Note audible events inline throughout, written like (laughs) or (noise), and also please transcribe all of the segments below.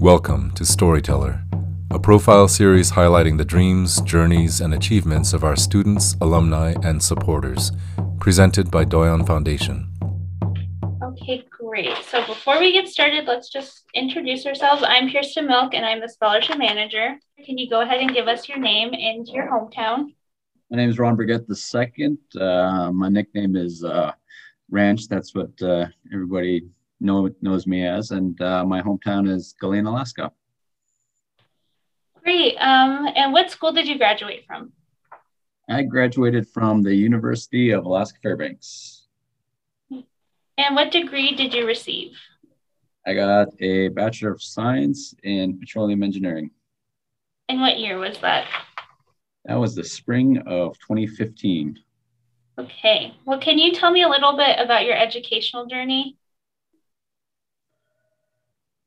Welcome to Storyteller, a profile series highlighting the dreams, journeys, and achievements of our students, alumni, and supporters, presented by Doyon Foundation. Okay, great. So before we get started, let's just introduce ourselves. I'm Kirsten Milk, and I'm the scholarship manager. Can you go ahead and give us your name and your hometown? My name is Ron Burgett II. Uh, my nickname is uh, Ranch. That's what uh, everybody know, knows me as. And uh, my hometown is Galena, Alaska. Great. Um, and what school did you graduate from? I graduated from the University of Alaska Fairbanks. And what degree did you receive? I got a Bachelor of Science in Petroleum Engineering. And what year was that? That was the spring of 2015. Okay. Well, can you tell me a little bit about your educational journey?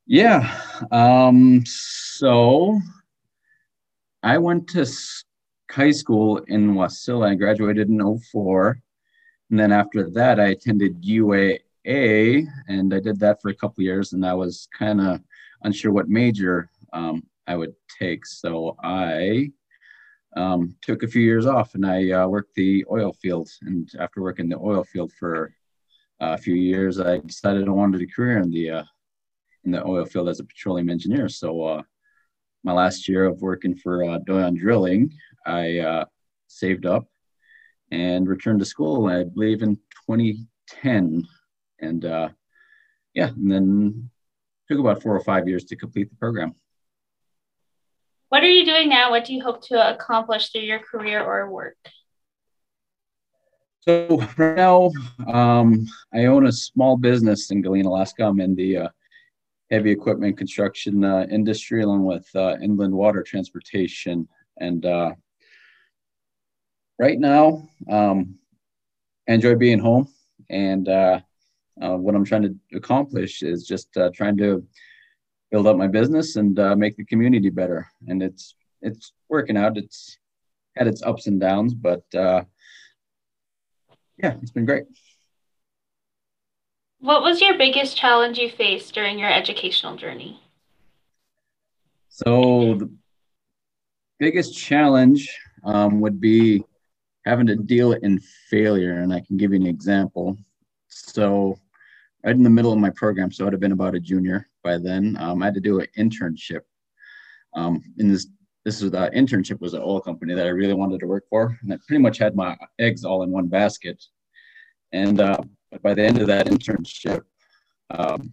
Yeah. Um, so I went to high school in Wasilla. I graduated in 04. And then after that, I attended UAA and I did that for a couple years. And I was kind of unsure what major um, I would take. So I um, took a few years off and I uh, worked the oil field. And after working the oil field for a few years, I decided I wanted a career in the uh, in the oil field as a petroleum engineer. So uh, my last year of working for uh, Doyon Drilling, I uh, saved up and returned to school. I believe in 2010, and uh, yeah, and then took about four or five years to complete the program. What are you doing now? What do you hope to accomplish through your career or work? So right now, um, I own a small business in Galena, Alaska. I'm in the uh, heavy equipment construction uh, industry, along with uh, inland water transportation. And uh, right now, um, enjoy being home. And uh, uh, what I'm trying to accomplish is just uh, trying to build up my business and make the community better. And it's it's working out. It's had its ups and downs, but yeah, it's been great. What was your biggest challenge you faced during your educational journey? So, the biggest challenge um, would be having to deal in failure. And I can give you an example. So, right in the middle of my program, so I'd have been about a junior by then, um, I had to do an internship. Um, in this, this was the internship was an oil company that I really wanted to work for, and I pretty much had my eggs all in one basket. And uh, by the end of that internship, um,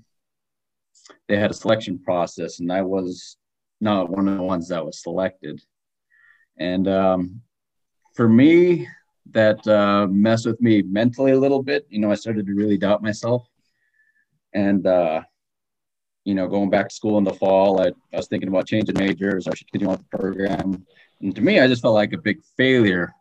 they had a selection process, and I was not one of the ones that was selected. And um, for me, that uh, messed with me mentally a little bit. You know, I started to really doubt myself. And, uh, you know, going back to school in the fall, I, I was thinking about changing majors. I should continue on the program. And to me, I just felt like a big failure.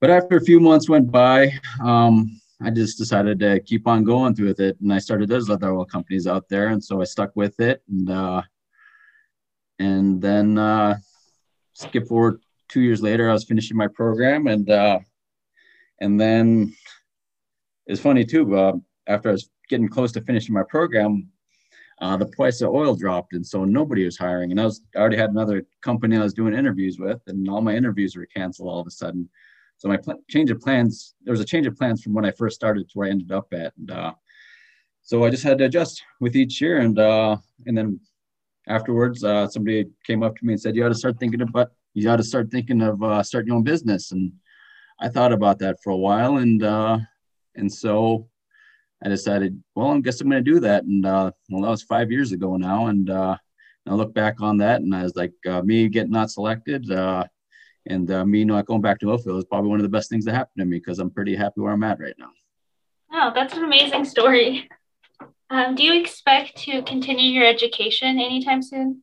But after a few months went by, um, I just decided to keep on going through with it. And I started those other oil companies out there. And so I stuck with it. And, uh, and then uh, skip forward two years later, I was finishing my program. And, uh, and then it's funny too, uh, after I was getting close to finishing my program, uh, the price of oil dropped. And so nobody was hiring. And I was I already had another company I was doing interviews with, and all my interviews were canceled all of a sudden. So my pl- change of plans, there was a change of plans from when I first started to where I ended up at. And uh, so I just had to adjust with each year. And uh, and then afterwards, uh, somebody came up to me and said, you ought to start thinking about, you ought to start thinking of uh, starting your own business. And I thought about that for a while. And, uh, and so I decided, well, I guess I'm going to do that. And uh, well, that was five years ago now. And uh, I look back on that and I was like, uh, me getting not selected, uh, and uh, me not going back to Oakville is probably one of the best things that happened to me because I'm pretty happy where I'm at right now. Oh, that's an amazing story. Um, do you expect to continue your education anytime soon?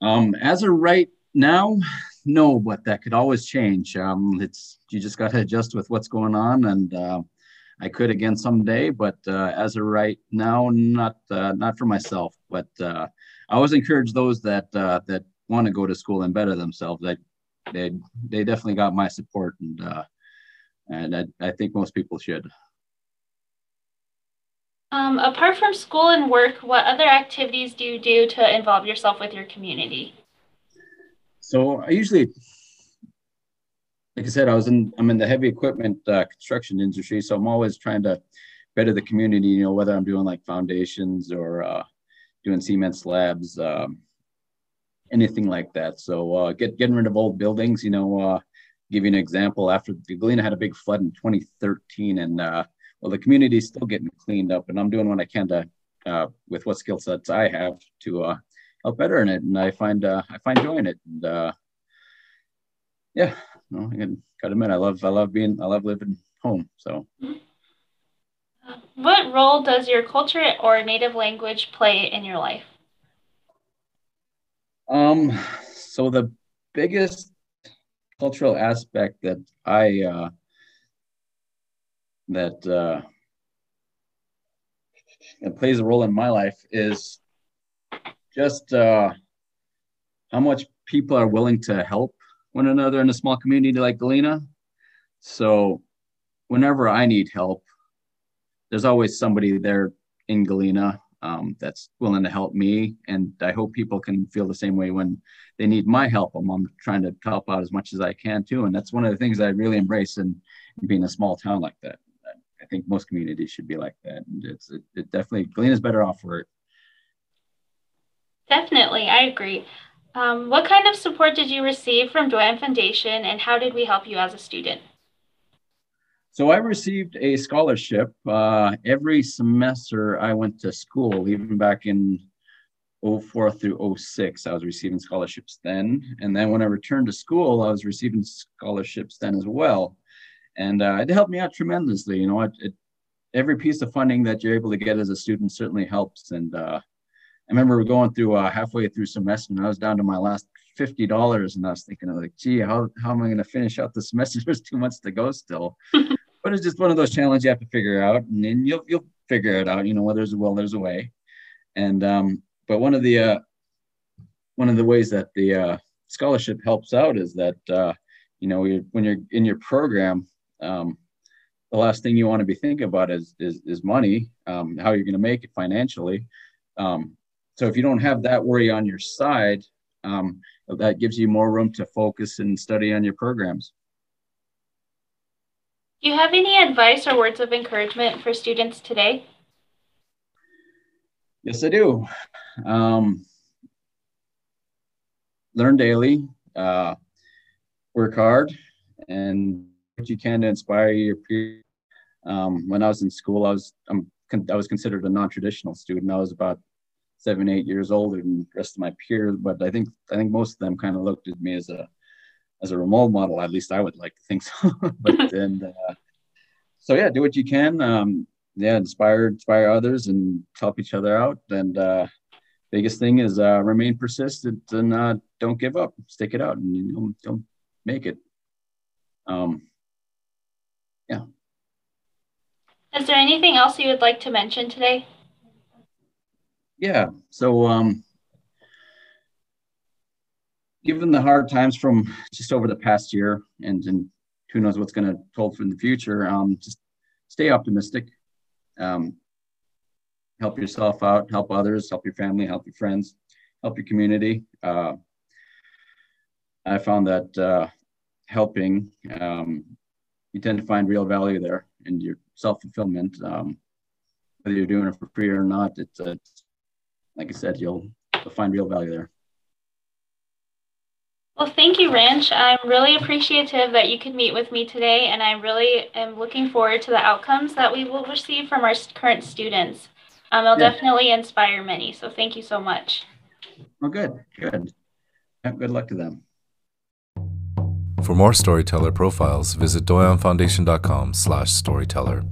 Um, as of right now, no, but that could always change. Um, it's you just got to adjust with what's going on, and uh, I could again someday. But uh, as of right now, not uh, not for myself. But uh, I always encourage those that uh, that want to go to school and better themselves. I they they definitely got my support, and uh, and I, I think most people should. Um, apart from school and work, what other activities do you do to involve yourself with your community? So I usually, like I said, I was in I'm in the heavy equipment uh, construction industry, so I'm always trying to better the community. You know, whether I'm doing like foundations or uh, doing cement slabs, um, anything like that. So uh, get getting rid of old buildings. You know, uh, give you an example. After Galena had a big flood in 2013, and uh, well, the community is still getting cleaned up, and I'm doing what I can to uh, with what skill sets I have to uh, help better in it, and I find uh, I find joy in it, and yeah, no, I gotta admit, I love I love being I love living home. So, what role does your culture or native language play in your life? Um, so the biggest cultural aspect that I uh, that uh, plays a role in my life is just uh, how much people are willing to help one another in a small community like Galena. So whenever I need help, there's always somebody there in Galena um, that's willing to help me. And I hope people can feel the same way when they need my help. I'm, I'm trying to help out as much as I can too. And that's one of the things I really embrace in, in being a small town like that. I think most communities should be like that. And it's it, it definitely Galena's better off for it. Definitely, I agree. Um, what kind of support did you receive from Doyon Foundation, and how did we help you as a student? So I received a scholarship uh, every semester I went to school, even back in 04 through 06. I was receiving scholarships then. And then when I returned to school, I was receiving scholarships then as well. And uh, it helped me out tremendously. You know, it, it, every piece of funding that you're able to get as a student certainly helps. And uh, I remember we're going through uh, halfway through semester and I was down to my last fifty dollars, and I was thinking, like, gee, how, how am I going to finish out the (laughs) semester? There's two months to go still. (laughs) but it's just one of those challenges you have to figure out, and then you'll you'll figure it out. You know, whether there's a will, there's a way. And um, but one of the uh, one of the ways that the uh, scholarship helps out is that uh, you know when you're in your program, um, the last thing you want to be thinking about is is, is money, um, how you're going to make it financially. Um, so if you don't have that worry on your side, um, that gives you more room to focus and study on your programs. Do you have any advice or words of encouragement for students today? Yes, I do. Um, learn daily, uh, work hard, and what you can to inspire your peers. Um, when I was in school, I was I'm, I was considered a non-traditional student. I was about seven, eight years older than the rest of my peers, but I think I think most of them kind of looked at me as a as a role model. At least I would like to think so. (laughs) but (laughs) and uh, so yeah, do what you can. Um, yeah, inspire inspire others and help each other out. And uh, biggest thing is uh, remain persistent and uh, don't give up. Stick it out and you know, don't make it. Um, yeah. Is there anything else you would like to mention today? Yeah. So, um, given the hard times from just over the past year, and, and who knows what's going to hold in the future, um, just stay optimistic. Um, help yourself out, help others, help your family, help your friends, help your community. Uh, I found that uh, helping, um, you tend to find real value there in your self fulfillment. Um, whether you're doing it for free or not, it's, it's like I said, you'll, you'll find real value there. Well, thank you, Ranch. I'm really appreciative that you could meet with me today, and I really am looking forward to the outcomes that we will receive from our current students. Um, it'll yeah. definitely inspire many, so thank you so much. Well, good, good. Good luck to them. For more storyteller profiles, visit doyonfoundation.com slash storyteller.